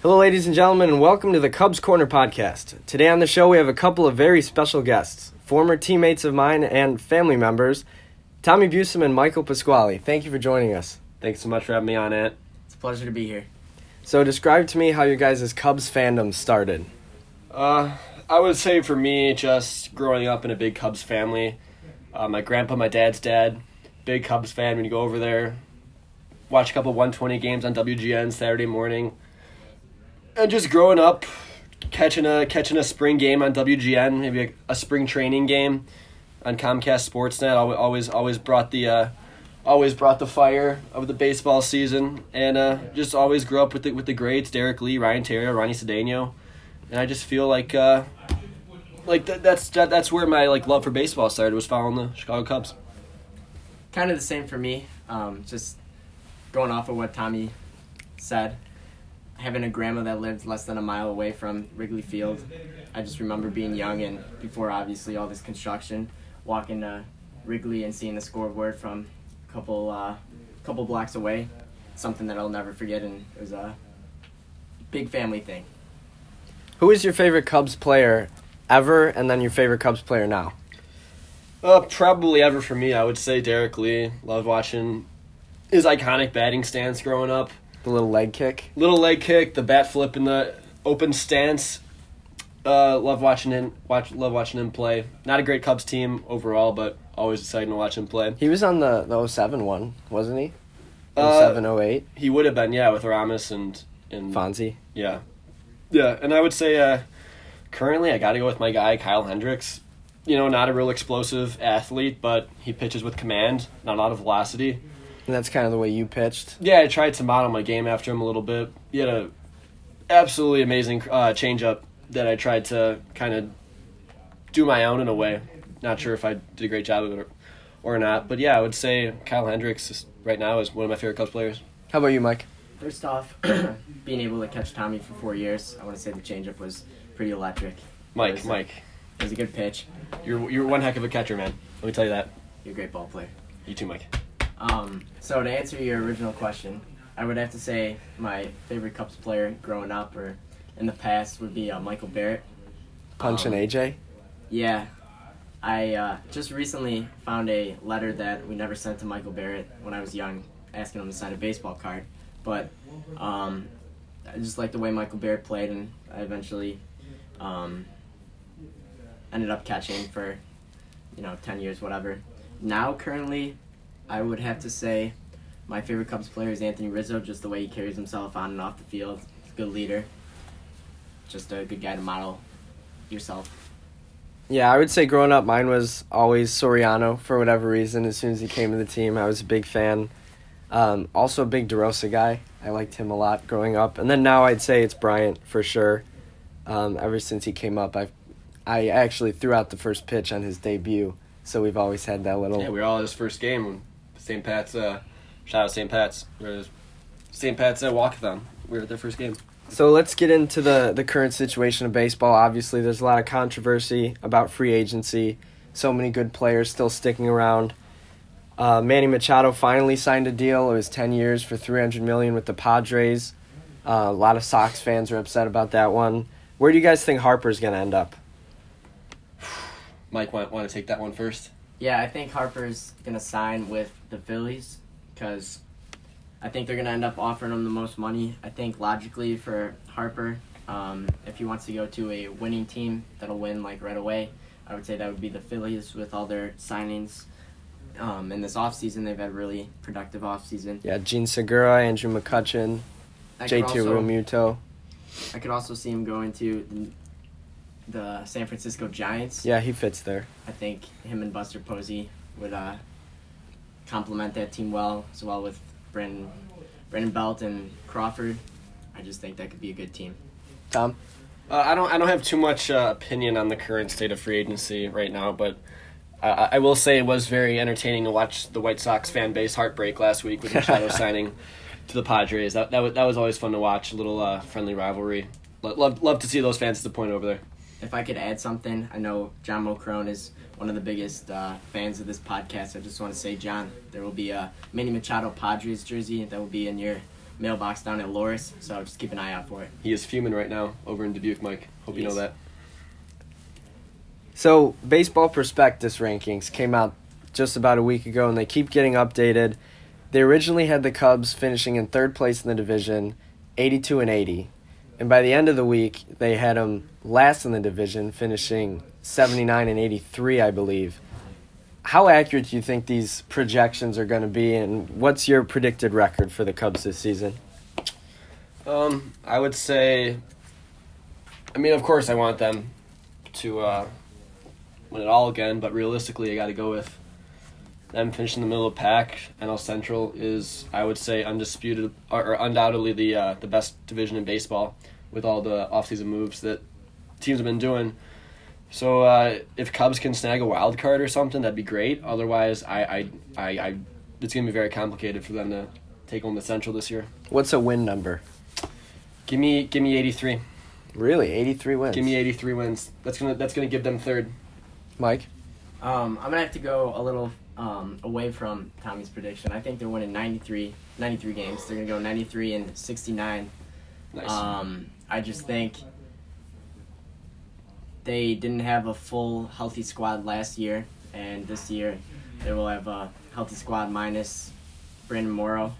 Hello, ladies and gentlemen, and welcome to the Cubs Corner podcast. Today on the show, we have a couple of very special guests, former teammates of mine and family members, Tommy Busum and Michael Pasquale. Thank you for joining us. Thanks so much for having me on, Ant. It's a pleasure to be here. So, describe to me how your guys' Cubs fandom started. Uh, I would say for me, just growing up in a big Cubs family, uh, my grandpa, my dad's dad, big Cubs fan. When you go over there, watch a couple 120 games on WGN Saturday morning, and just growing up, catching a catching a spring game on WGN, maybe a, a spring training game on Comcast Sportsnet. Always always, always brought the uh, always brought the fire of the baseball season, and uh, just always grew up with the with the greats: Derrek Lee, Ryan Theriot, Ronny Cedeno, and I just feel like. Uh, like that, that's that, that's where my like love for baseball started was following the Chicago Cubs. Kind of the same for me. Um, just going off of what Tommy said, having a grandma that lived less than a mile away from Wrigley Field, I just remember being young and before obviously all this construction, walking to Wrigley and seeing the scoreboard from a couple uh, couple blocks away, something that I'll never forget, and it was a big family thing. Who is your favorite Cubs player ever, and then your favorite Cubs player now? Uh, probably ever for me, I would say Derrek Lee. Love watching his iconic batting stance growing up. The little leg kick. Little leg kick, the bat flip in the open stance. Uh, love watching him. Watch, love watching him play. Not a great Cubs team overall, but always exciting to watch him play. He was on the, the 07 one, wasn't he? Uh, 07, 08. He would have been, yeah, with Ramos and and Fonzie. Yeah, yeah, and I would say uh, currently I got to go with my guy Kyle Hendricks. You know, not a real explosive athlete, but he pitches with command, not a lot of velocity. And that's kind of the way you pitched. Yeah, I tried to model my game after him a little bit. He had a absolutely amazing uh, changeup that I tried to kind of do my own in a way. Not sure if I did a great job of it or, or not, but yeah, I would say Kyle Hendricks is, right now is one of my favorite Cubs players. How about you, Mike? First off, being able to catch Tommy for four years, I want to say the changeup was pretty electric. Mike, It was, Mike, It was a good pitch. you're you're one heck of a catcher, man. Let me tell you that. You're a great ball player. You too, Mike. Um, so to answer your original question, I would have to say my favorite Cubs player growing up or in the past would be uh, Michael Barrett. Punch Um, and AJ? Yeah, I uh, just recently found a letter that we never sent to Michael Barrett when I was young, asking him to sign a baseball card. But um, I just like the way Michael Barrett played, and I eventually um, ended up catching for you know ten years, whatever. Now, currently, I would have to say my favorite Cubs player is Anthony Rizzo. Just the way he carries himself on and off the field, He's a good leader. Just a good guy to model yourself. Yeah, I would say growing up, mine was always Soriano for whatever reason. As soon as he came to the team, I was a big fan. Um, also, a big DeRosa guy. I liked him a lot growing up. And then now I'd say it's Bryant for sure. Um, ever since he came up, I I actually threw out the first pitch on his debut. So we've always had that little. Yeah, we were all at his first game when St. Pat's. Uh, shout out St. Pat's. We were at St. Pat's uh, walkathon. We were at their first game. So let's get into the, the current situation of baseball. Obviously, there's a lot of controversy about free agency. So many good players still sticking around. Uh, Manny Machado finally signed a deal. It was 10 years for 300 million with the Padres. Uh, a lot of Sox fans are upset about that one. Where do you guys think Harper's going to end up? Mike, want, want to take that one first? Yeah, I think Harper's gonna sign with the Phillies because I think they're gonna end up offering him the most money. I think logically for Harper, um, if he wants to go to a winning team that'll win like right away, I would say that would be the Phillies with all their signings. Um, in this offseason, they've had really productive offseason. Yeah, Jean Segura, Andrew McCutchen, I could JT Realmuto. I could also see him going to the, the San Francisco Giants. Yeah, he fits there. I think him and Buster Posey would uh, complement that team well, as well with Brandon, Brandon Belt and Crawford. I just think that could be a good team. Tom? Uh, I don't. I don't have too much uh, opinion on the current state of free agency right now, but uh, I will say it was very entertaining to watch the White Sox fan base heartbreak last week with Machado signing to the Padres. That that was, that was always fun to watch. A little uh, friendly rivalry. Love love to see those fans disappointed over there. If I could add something, I know John Mulcrone is one of the biggest uh, fans of this podcast. I just want to say, John, there will be a Manny Machado Padres jersey that will be in your mailbox down at Loras, so just keep an eye out for it. He is fuming right now over in Dubuque, Mike. Hope you know that. So, Baseball Prospectus rankings came out just about a week ago, and they keep getting updated. They originally had the Cubs finishing in third place in the division, 82 and 80. And by the end of the week, they had them last in the division, finishing 79 and 83, I believe. How accurate do you think these projections are going to be, and what's your predicted record for the Cubs this season? Um, I would say. I mean, of course, I want them to uh, win it all again, but realistically, I got to go with them finishing the middle of the pack. NL Central is, I would say, undisputed or, or undoubtedly the uh, the best division in baseball with all the offseason moves that teams have been doing. So uh, if Cubs can snag a wild card or something, that'd be great. Otherwise, I, I, I, I it's gonna be very complicated for them to take on the Central this year. What's a win number? Give me, give me eighty three. Really, 83 wins. Give me 83 wins. That's gonna that's gonna give them third. Mike? Um, I'm gonna have to go a little um, away from Tommy's prediction. I think they're winning 93, 93 games. They're gonna go 93 and 69. Nice. Um, I just think they didn't have a full healthy squad last year, and this year they will have a healthy squad minus Brandon Morrow,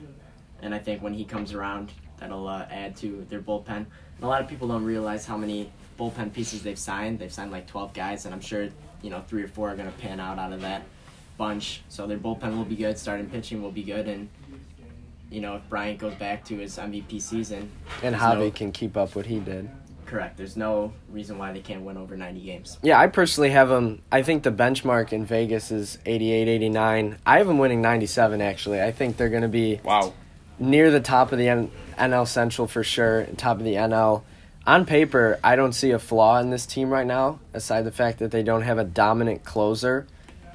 and I think when he comes around, that'll uh, add to their bullpen. And a lot of people don't realize how many bullpen pieces they've signed. They've signed like 12 guys, and I'm sure you know three or four are going to pan out out of that bunch. So their bullpen will be good. Starting pitching will be good, and you know if Bryant goes back to his MVP season, And There's Javi no- can keep up what he did. Correct. There's no reason why they can't win over 90 games. Yeah, I personally have them. I think the benchmark in Vegas is 88, 89. I have them winning 97, actually. I think they're going to be wow. near the top of the N- NL Central for sure, and top of the NL. On paper, I don't see a flaw in this team right now, aside the fact that they don't have a dominant closer.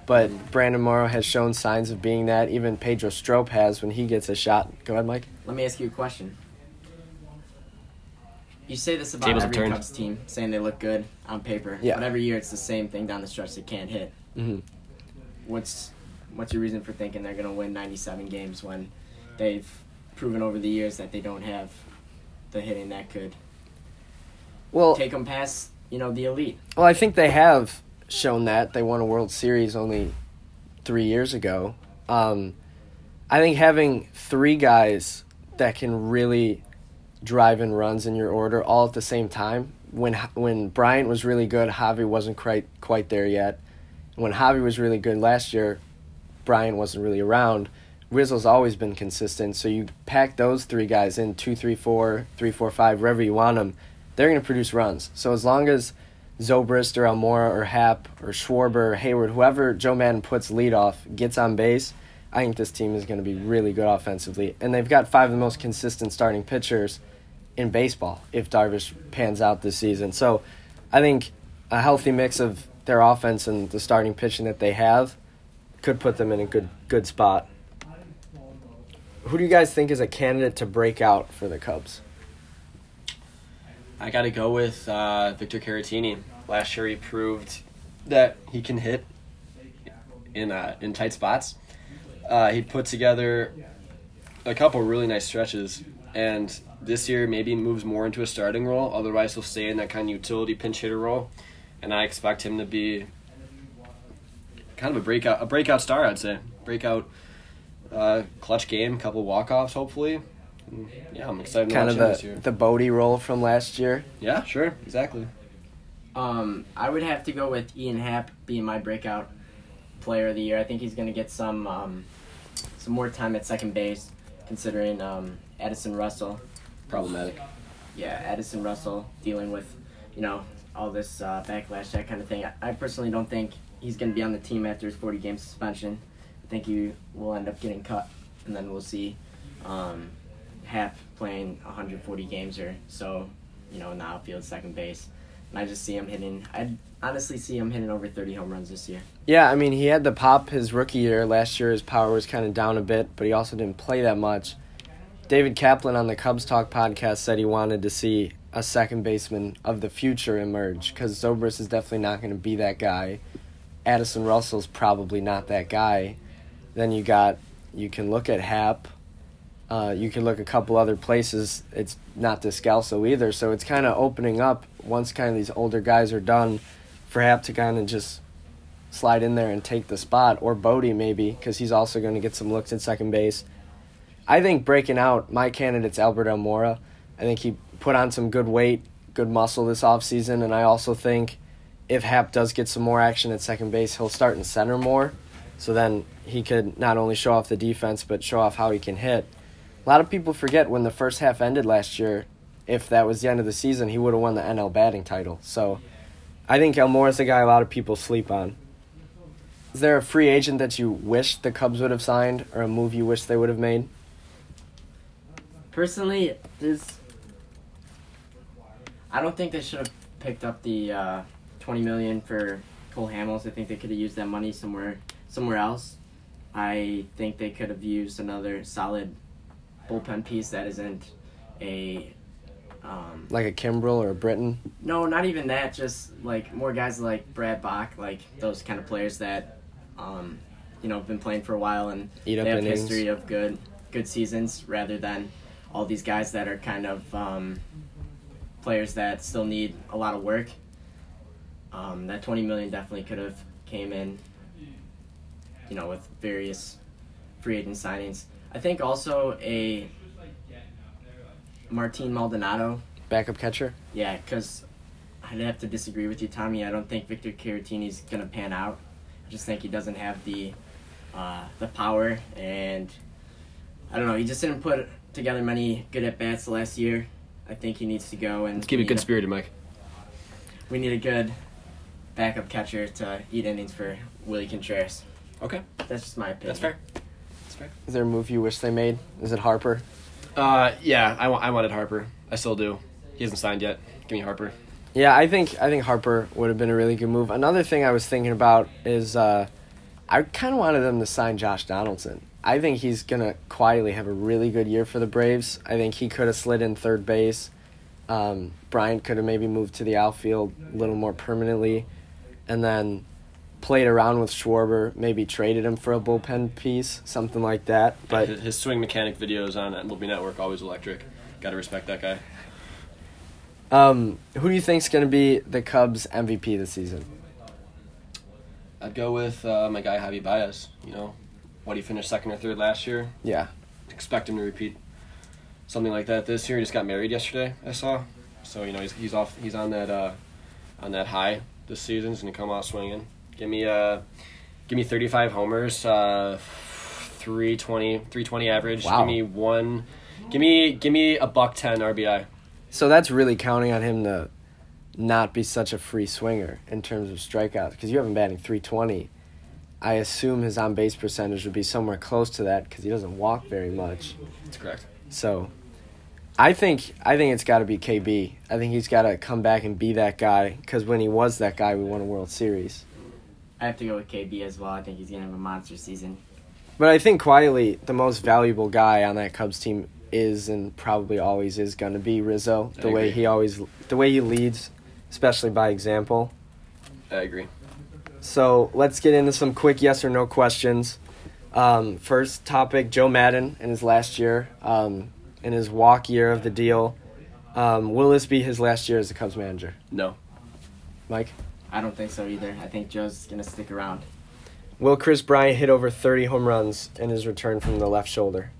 But Brandon Morrow has shown signs of being that. Even Pedro Strop has when he gets a shot. Go ahead, Mike. Let me ask you a question. You say this about Tables have every. Cubs team, saying they look good on paper. Yeah. But every year it's the same thing down the stretch they can't hit. hmm What's what's your reason for thinking they're going to win 97 games when they've proven over the years that they don't have the hitting that could Well, take them past, you know, the elite? Well, I think they have shown that. They won a World Series only three years ago. Um, I think having three guys that can really drive in runs in your order all at the same time. When when Bryant was really good, Javi wasn't quite quite there yet. When Javi was really good last year, Bryant wasn't really around. Rizzo's always been consistent, so you pack those three guys in two, three, four, three, four, five, wherever you want them. They're going to produce runs. So as long as Zobrist or Almora or Happ or Schwarber or Hayward, whoever Joe Maddon puts lead off, gets on base, I think this team is going to be really good offensively. And they've got five of the most consistent starting pitchers in baseball if Darvish pans out this season. So I think a healthy mix of their offense and the starting pitching that they have could put them in a good good spot. Who do you guys think is a candidate to break out for the Cubs? I got to go with uh, Victor Caratini. Last year, he proved that he can hit in uh, in tight spots. Uh, he put together a couple really nice stretches, and this year maybe moves more into a starting role. Otherwise, he'll stay in that kind of utility pinch hitter role, and I expect him to be kind of a breakout a breakout star. I'd say breakout uh, clutch game, couple walk offs, hopefully. Yeah, I'm excited to Kind of him this year. the the Bodie role from last year. Yeah, sure, exactly. Um, I would have to go with Ian Happ being my breakout player of the year. I think he's going to get some um, some more time at second base, considering um, Addison Russell. Problematic. Yeah, Addison Russell dealing with, you know, all this uh, backlash, that kind of thing. I, I personally don't think he's going to be on the team after his 40 game suspension. I think he will end up getting cut, and then we'll see um, Happ playing 140 games or so, you know, in the outfield, second base. And I just see him hitting. I honestly see him hitting over 30 home runs this year. Yeah, I mean, he had the pop his rookie year. Last year, his power was kind of down a bit, but he also didn't play that much. David Kaplan on the Cubs Talk podcast said he wanted to see a second baseman of the future emerge because Zobrist is definitely not going to be that guy. Addison Russell's probably not that guy. Then you got, you can look at Happ. Uh, you could look a couple other places. It's not Descalso either, so it's kind of opening up once kind of these older guys are done, for Happ to kind of just slide in there and take the spot, or Bodie maybe, because he's also going to get some looks at second base. I think breaking out, my candidate's Albert Almora. I think he put on some good weight, good muscle this offseason, and I also think if Happ does get some more action at second base, he'll start in center more. So then he could not only show off the defense, but show off how he can hit. A lot of people forget when the first half ended last year, if that was the end of the season, he would have won the NL batting title. So I think Almora is a guy a lot of people sleep on. Is there a free agent that you wish the Cubs would have signed or a move you wish they would have made? Personally, there's. I don't think they should have picked up the uh, twenty million for Cole Hamels. I think they could have used that money somewhere somewhere else. I think they could have used another solid bullpen piece that isn't a um, Like a Kimbrel or a Britton? no, not even that. Just like more guys like Brad Brach, like those kind of players that, um, you know, have been playing for a while and they have innings. history of good, good seasons, rather than all these guys that are kind of um, players that still need a lot of work. Um, that twenty million definitely could have came in, you know, with various free agent signings. I think also a Martin Maldonado Backup catcher? yeah, because I'd have to disagree with you, Tommy. I don't think Victor Caratini's gonna pan out. I just think he doesn't have the uh, the power, and I don't know. He just didn't put together many good at bats last year. I think he needs to go and Let's keep it good spirited, Mike. We need a good backup catcher to eat innings for Willie Contreras. Okay, That's just my opinion. that's fair. That's fair. Is there a move you wish they made? Is it Harper? Uh, yeah, I, wa- I wanted Harper. I still do. He hasn't signed yet. Give me Harper. Yeah, I think I think Harper would have been a really good move. Another thing I was thinking about is uh, I kind of wanted them to sign Josh Donaldson. I think he's gonna quietly have a really good year for the Braves. I think he could have slid in third base. Um, Bryant could have maybe moved to the outfield a little more permanently, and then played around with Schwarber. Maybe traded him for a bullpen piece, something like that. But his, his swing mechanic videos on MLB Network always electric. Got to respect that guy. um, who do you think's gonna be the Cubs MVP this season? I'd go with uh, my guy Javi Baez. You know, what he finished second or third last year. Yeah, Expect him to repeat something like that this year. He just got married yesterday. I saw. So you know he's he's off. He's on that uh, on that high this season. He's gonna come out swinging. Give me uh, give me thirty five homers. Uh, 320, 320 average. Wow. Give me one. Give me give me a buck ten RBI. So that's really counting on him to not be such a free swinger in terms of strikeouts because you have him batting 320. I assume his on base percentage would be somewhere close to that because he doesn't walk very much. That's correct. So I think I think it's got to be KB. I think he's got to come back and be that guy because when he was that guy, we won a World Series. I have to go with KB as well. I think he's gonna have a monster season. But I think quietly the most valuable guy on that Cubs team is and probably always is going to be Rizzo. The way he always the way he leads, especially by example. I agree. So let's get into some quick yes or no questions. Um, first topic: Joe Maddon in his last year, um, in his walk year of the deal. Um, will this be his last year as a Cubs manager, No. Mike? I don't think so either. I think Joe's gonna stick around. Will Kris Bryant hit over 30 home runs in his return from the left shoulder?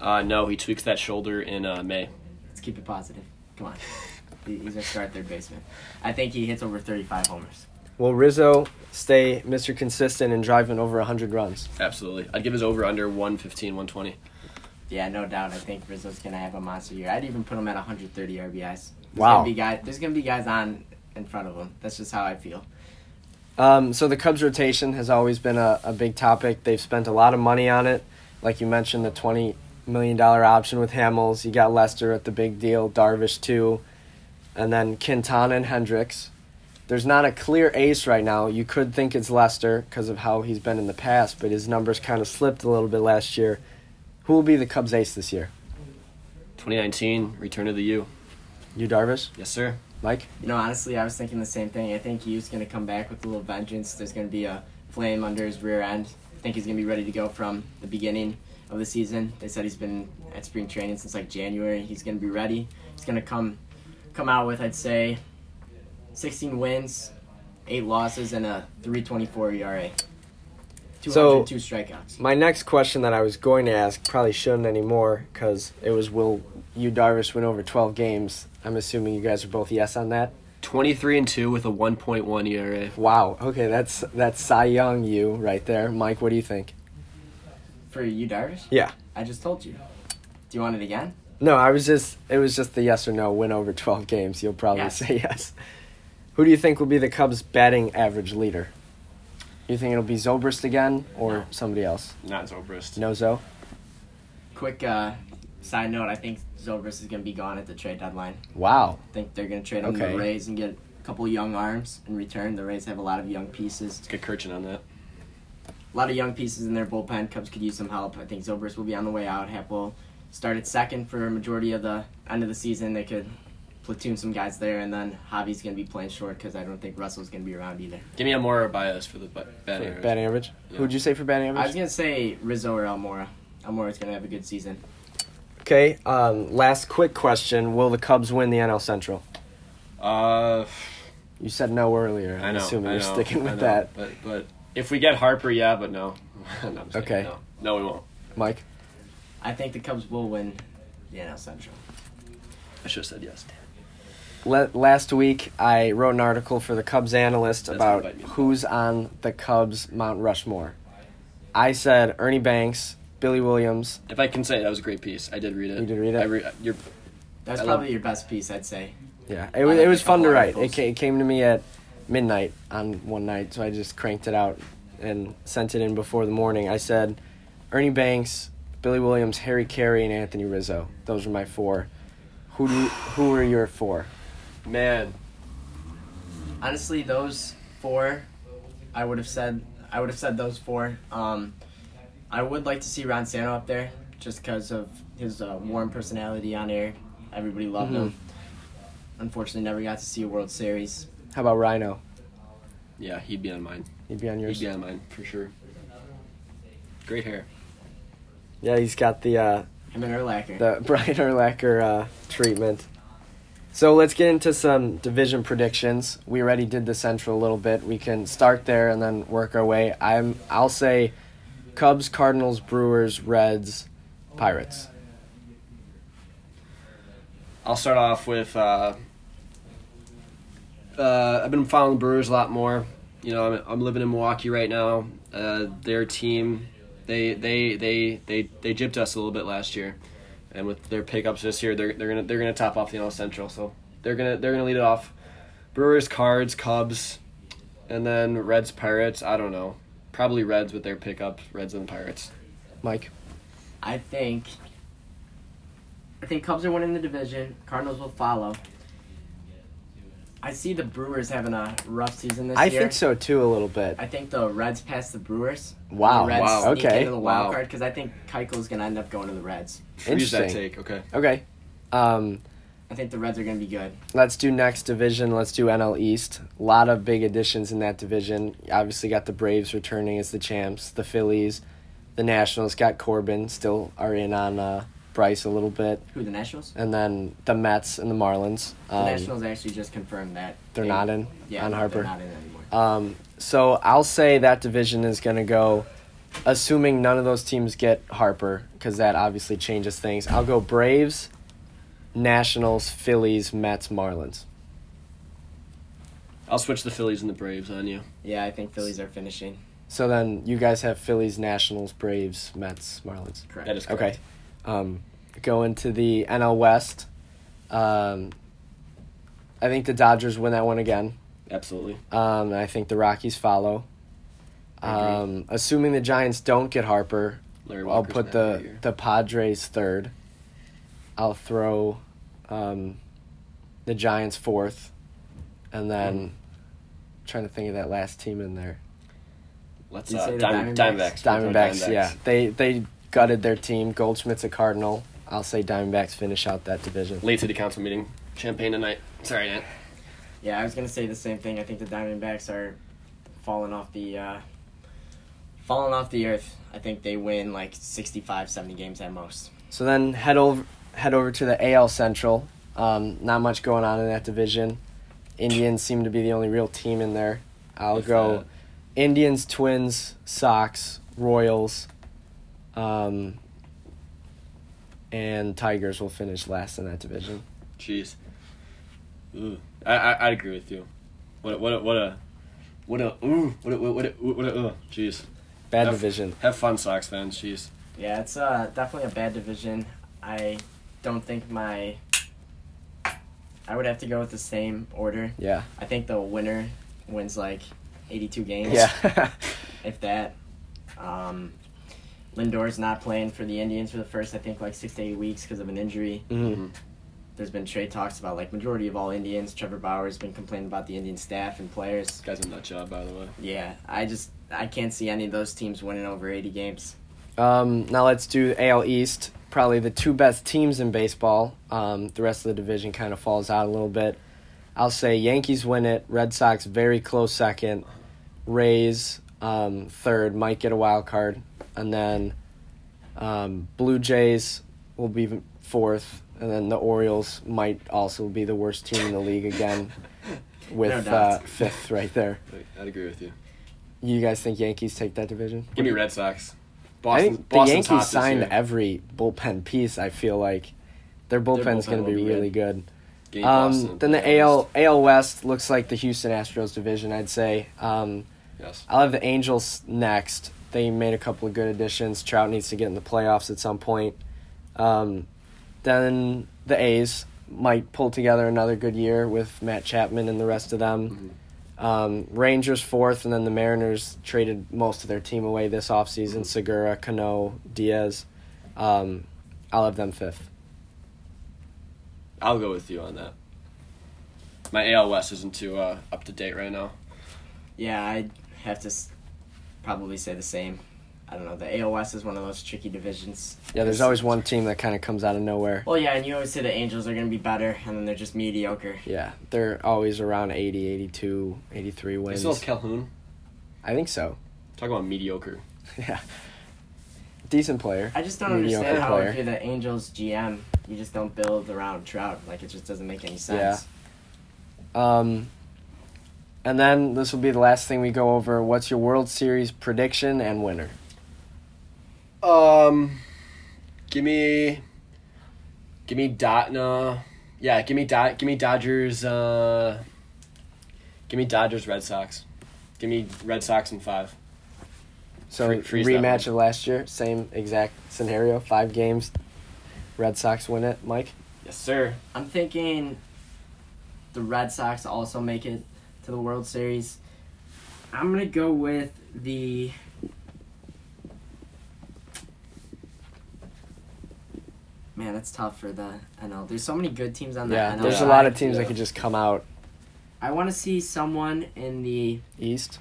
Uh, no, he tweaks that shoulder in uh, May. Let's keep it positive. Come on. He's gonna start third baseman. I think he hits over 35 homers. Will Rizzo stay Mr. Consistent and driving over 100 runs? Absolutely. I'd give his over under 115, 120. Yeah, no doubt. I think Rizzo's gonna have a monster year. I'd even put him at 130 RBIs. There's Wow. Gonna be guy, there's gonna be guys on in front of them. That's just how I feel. Um, so the Cubs rotation has always been a, a big topic. They've spent a lot of money on it. Like you mentioned, the twenty million dollar option with Hamels. You got Lester at the big deal, Darvish too, and then Quintana and Hendricks. There's not a clear ace right now. Yu could think it's Lester because of how he's been in the past, but his numbers kind of slipped a little bit last year. Who will be the Cubs ace this year? 2019, return of the Yu. You, Darvish, Yes, sir. Mike. You know, honestly, I was thinking the same thing. I think he's gonna come back with a little vengeance. There's gonna be a flame under his rear end. I think he's gonna be ready to go from the beginning. of the season. They said he's been at spring training since like January. He's going to be ready. He's going to come come out with I'd say 16 wins, 8 losses and a 3.24 ERA. 202 strikeouts. My next question that I was going to ask probably shouldn't anymore because it was will Yu Darvish win over 12 games? I'm assuming you guys are both yes on that. 23 and 2 with a 1.1 ERA. Wow. Okay, that's that's Cy Young Yu right there. Mike, what do you think? For Yu, Darvish? Yeah. I just told you. Do you want it again? No, I was just it was just the yes or no win over 12 games. You'll probably Yes. say yes. Who do you think will be the Cubs batting average leader? You think it'll be Zobrist again or No. somebody else? Not Zobrist. No Zo? Quick uh, side note: I think Zobrist is going to be gone at the trade deadline. Wow. I think they're going to trade him to the Rays and get a couple young arms in return. The Rays have a lot of young pieces. Let's get Kirchin on that. A lot of young pieces in their bullpen. Cubs could use some help. I think Zobrist will be on the way out. Happ will start at second for a majority of the end of the season. They could platoon some guys there, and then Javi's going to be playing short because I don't think Russell's going to be around either. Give me a more bias for the ba- batting average. batting average. Yeah. Who'd you say for batting average? I was going to say Rizzo or Almora. Almora's going to have a good season. Okay. Um, last quick question: Will the Cubs win the NL Central? Uh, You said no earlier. I'm I know. assuming I you're know, sticking with know, that, But but if we get Harper, yeah, but no. no Okay. kidding, No. no, we won't. Mike. I think the Cubs will win the NL Central. I should have said yes. Le- last week, I wrote an article for the Cubs analyst That's about gonna bite me. who's on the Cubs Mount Rushmore. I said Ernie Banks, Billy Williams. If I can say, it, that was a great piece. I did read it. You did read it? I re- you're, That's I love- probably your best piece, I'd say. Yeah, it was it was fun to write. It, ca- it came to me at midnight on one night, so I just cranked it out and sent it in before the morning. I said Ernie Banks, Billy Williams, Harry Caray, and Anthony Rizzo. Those were my four. Who do you, who were your four? Man. Honestly, those four, I would have said I would have said those four. Um, I would like to see Ron Santo up there, just because of his uh, warm personality on air. Everybody loved him. Unfortunately, never got to see a World Series. How about Ryno? Yeah, he'd be on mine. He'd be on yours. He'd be on mine for sure. Great hair. Yeah, he's got the uh, Him and Urlacher. the Brian Urlacher uh, treatment. So let's get into some division predictions. We already did the Central a little bit. We can start there and then work our way. I'm I'll say Cubs, Cardinals, Brewers, Reds, Pirates. I'll start off with. Uh, uh, I've been following the Brewers a lot more. You know, I'm, I'm living in Milwaukee right now. Uh, their team, they they they they they gypped us a little bit last year, and with their pickups this year, they're they're gonna they're gonna top off the NL Central. So they're gonna they're gonna lead it off. Brewers, Cards, Cubs, and then Reds, Pirates. I don't know. Probably Reds with their pickups. Reds and Pirates. Mike. I think. I think Cubs are winning the division. Cardinals will follow. I see the Brewers having a rough season this I year. I think so too a little bit. I think the Reds pass the Brewers. Wow. The Reds Wow. sneak Okay. into the wild Wow. card because I think Keuchel's gonna end up going to the Reds. Interesting. Freeze that take. Okay. Okay. Um, I think the Reds are gonna be good. let's do next division. Let's do NL East. A lot of big additions in that division. Obviously, got the Braves returning as the champs. The Phillies, the Nationals got Corbin still are in on uh, Bryce a little bit, Who the Nationals? and then the Mets and the Marlins. The Um, Nationals actually just confirmed that they're they- not in Yeah, on Harper. They're not in anymore. Um, so I'll say that division is going to go, assuming none of those teams get Harper, because that obviously changes things. I'll go Braves, Nationals, Phillies, Mets, Marlins. I'll switch the Phillies and the Braves on you. Yeah, I think Phillies are finishing. So then you guys have Phillies, Nationals, Braves, Mets, Marlins. Correct. That is correct. Okay. Um, going to the NL West. Um, I think the Dodgers win that one again. Absolutely. Um, and I think the Rockies follow. Um, assuming the Giants don't get Harper, Larry I'll put the the Padres third. I'll throw um, the Giants fourth, and then trying to think of that last team in there. Let's Did you uh, say the Diamond, Diamondbacks? Diamondbacks. We'll Diamondbacks, yeah, they they gutted their team. Goldschmidt's a Cardinal. I'll say Diamondbacks finish out that division. Late city council meeting. Champaign tonight. Sorry, Nat. Yeah, I was gonna say the same thing. I think the Diamondbacks are falling off the uh, falling off the earth. I think they win like 65, 70 games at most. So then head over head over to the AL Central. Um, not much going on in that division. Indians seem to be the only real team in there. I'll If go that. Indians, Twins, Sox, Royals, um, and Tigers will finish last in that division. Jeez. Ooh. I, I I'd agree with you. What a, what a, what a what a ooh what a what a what a uh, jeez. Bad F- division. Have fun, Sox fans. Jeez. Yeah, it's uh, definitely a bad division. I don't think my. I would have to go with the same order. Yeah. I think the winner wins like 82 games. Yeah. If that. Um, Lindor's not playing for the Indians for the first, I think, like six to eight weeks because of an injury. hmm There's been trade talks about like majority of all Indians. Trevor Bauer's been complaining about the Indian staff and players. This guy's a nut job, by the way. Yeah, I just I can't see any of those teams winning over 80 games. Um, now let's do AL East. Probably the two best teams in baseball. Um, the rest of the division kind of falls out a little bit. I'll say Yankees win it. Red Sox very close second. Rays um, third. Might get a wild card, and then um, Blue Jays will be fourth, and then the Orioles might also be the worst team in the league again, with No doubt. uh, fifth right there. I'd agree with you. You guys think Yankees take that division? Give me Red Sox. I Boston, think the Boston's Yankees signed year. every bullpen piece. I feel like their bullpen's bullpen going to be, be really good. Give me Boston Um, then the at. AL AL West looks like the Houston Astros division. I'd say. Um, Yes. I'll have the Angels next. They made a couple of good additions. Trout needs to get in the playoffs at some point. Um, then the A's might pull together another good year with Matt Chapman and the rest of them. Mhm. Um, Rangers fourth, and then the Mariners traded most of their team away this offseason. Segura, Cano, Diaz. Um, I'll have them fifth. I'll go with you on that. My AL West isn't too uh, up to date right now. Yeah, I'd have to s- probably say the same. I don't know. The AOS is one of those tricky divisions. Yeah, there's always one team that kind of comes out of nowhere. Well, yeah, and you always say the Angels are going to be better, and then they're just mediocre. Yeah, they're always around 80, 82, 83 They wins. still have Calhoun. I think so. Talk about mediocre. Yeah. Decent player. I just don't Mediocre understand how player. if you're the Angels GM, you just don't build around Trout. Like, it just doesn't make any Yeah. sense. Um, and then this will be the last thing we go over. What's your World Series prediction and winner? Um, give me, give me dot no, yeah, give me dot, give me Dodgers. Uh, give me Dodgers Red Sox. Give me Red Sox in five. So Free- rematch of last year, same exact scenario. Five games, Red Sox win it. Mike. Yes, sir. I'm thinking the Red Sox also make it to the World Series. I'm going to go with the. Man, that's tough for the NL. There's so many good teams on the Yeah, NL. there's a lot of teams Yeah. that could just come out I want to see someone in the east.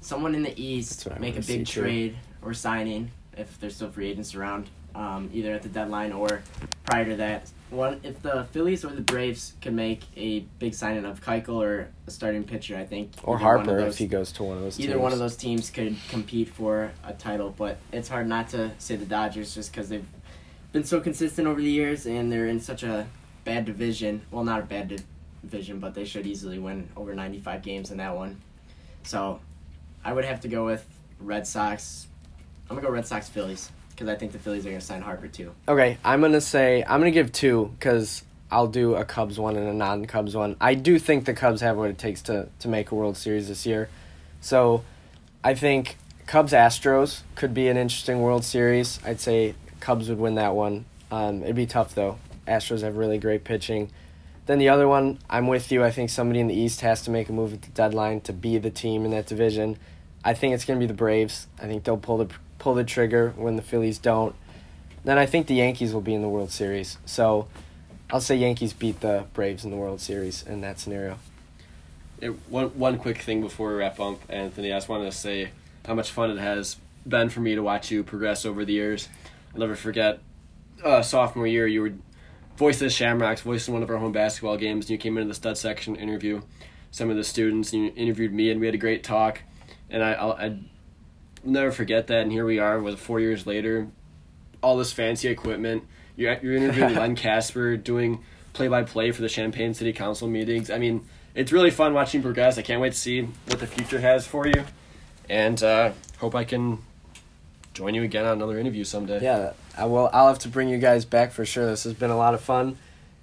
someone in the East That's what I make a big too. trade or signing if there's still free agents around, um, either at the deadline or prior to that. One, if the Phillies or the Braves could make a big signing of Keuchel or a starting pitcher, I think Or either one of Harper those- if he goes to one of those teams. either teams. one of those teams could compete for a title. But it's hard not to say the Dodgers just because they've been so consistent over the years and they're in such a bad division. Well, not a bad division, but they should easily win over 95 games in that one. So I would have to go with Red Sox. I'm gonna go Red Sox Phillies because I think the Phillies are gonna sign Harper too. Okay, I'm gonna say I'm gonna give two because I'll do a Cubs one and a non-Cubs one. I do think the Cubs have what it takes to to make a World Series this year, so I think Cubs Astros could be an interesting World Series. I'd say Cubs would win that one. Um, it'd be tough though. Astros have really great pitching. Then the other one, I'm with you. I think somebody in the East has to make a move at the deadline to be the team in that division. I think it's going to be the Braves. I think they'll pull the pull the trigger when the Phillies don't. Then I think the Yankees will be in the World Series. So I'll say Yankees beat the Braves in the World Series in that scenario. It, one one quick thing before we wrap up, Anthony. I just wanted to say how much fun it has been for me to watch you progress over the years. I'll never forget uh, sophomore year. You were voice of the Shamrocks, voice in one of our home basketball games. And you came into the stud section interview some of the students. And you interviewed me, and we had a great talk. And I I We'll never forget that. And here we are, with four years later, all this fancy equipment. You're you're interviewing Len Kasper, doing play by play for the Champaign City Council meetings. I mean, it's really fun watching progress. I can't wait to see what the future has for you, and uh, hope I can join you again on another interview someday. Yeah, I will. I'll have to bring you guys back for sure. This has been a lot of fun.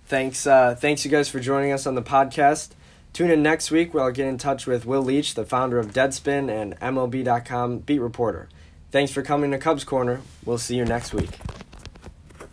Thanks, uh, thanks you guys for joining us on the podcast. Tune in next week where I'll get in touch with Will Leitch, the founder of Deadspin and MLB.com beat reporter. Thanks for coming to Cubs Corner. We'll see you next week.